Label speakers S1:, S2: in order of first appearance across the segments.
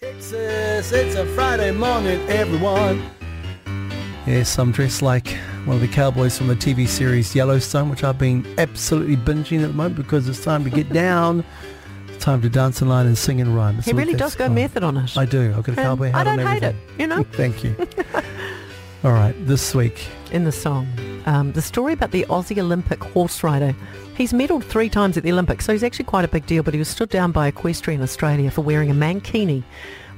S1: Texas, it's a Friday morning, everyone. Yes, I'm dressed like one of the cowboys from the TV series Yellowstone, which I've been absolutely binging at the moment because it's time to get down. It's time to dance in line and sing and rhyme. It's
S2: He really does go method on it.
S1: I do. I've got a cowboy hat
S2: I don't
S1: on
S2: hate it, you know.
S1: Thank you. All right, this week.
S2: in the song. Um, the story about the Aussie Olympic horse rider. He's medalled three times at the Olympics, so he's actually quite a big deal, but he was stood down by Equestrian Australia for wearing a mankini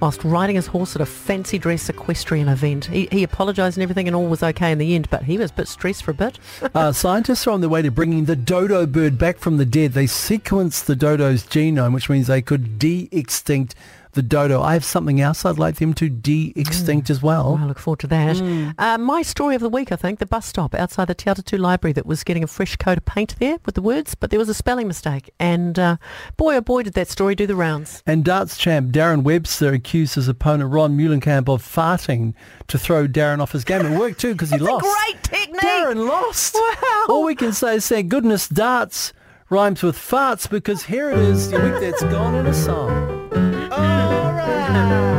S2: whilst riding his horse at a fancy dress equestrian event. He, he apologised and everything and all was okay in the end, but he was a bit stressed for a bit.
S1: Uh, scientists are on their way to bringing the dodo bird back from the dead. They sequenced the dodo's genome, which means they could de-extinct the dodo. I have something else I'd like them to de-extinct as well.
S2: I look forward to that. Uh, my story of the week, I think, the bus stop outside the Te Atatū Library that was getting a fresh coat of paint there with the words, but there was a spelling mistake. And uh, boy, oh boy, did that story do the rounds.
S1: And darts champ Darren Webster accused his opponent Ron Meulenkamp of farting to throw Darren off his game. It worked too because he lost.
S2: great technique.
S1: Darren lost.
S2: Wow.
S1: All we can say is thank goodness darts rhymes with farts because here it is, the week that's gone in a song. All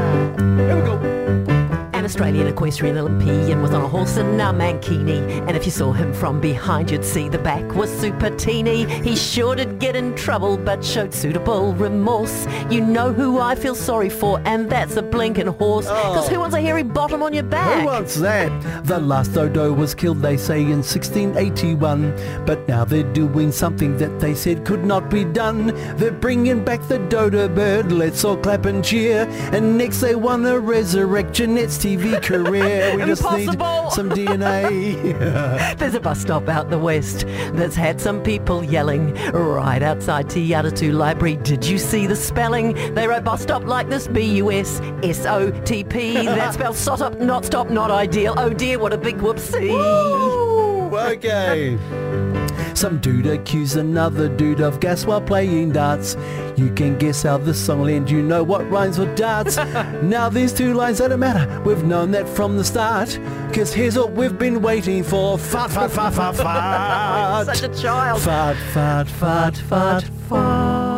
S2: An Australian equestrian Olympian was on a horse in a mankini, and if you saw him from behind, you'd see the back was super teeny. He sure did get in trouble, but showed suitable remorse. You know who I feel sorry for, and that's a blinking horse. Oh. Because who wants a hairy bottom on your back?
S1: Who wants that? The last dodo was killed, they say, in 1681. But now they're doing something that they said could not be done. They're bringing back the dodo bird. Let's all clap and cheer. And next they want to resurrect Jeanette's TV career. We just need some DNA.
S2: There's a bus stop out the west that's had some people yelling right outside Te Library. Did you see the spelling? They wrote bus stop like this, B-U-S-S-O-T-P. that spells sot up, not stop, not ideal. Oh dear, what a big whoopsie.
S1: Ooh, okay. Um, Some dude accused another dude of gas while playing darts. You can guess how this song will end. You know what rhymes with darts. now these two lines don't matter. We've known that from the start. Cause here's what we've been waiting for. Fart, fart, fart, fart, fart.
S2: Such a child.
S1: Fart, fart, fart, fart, fart.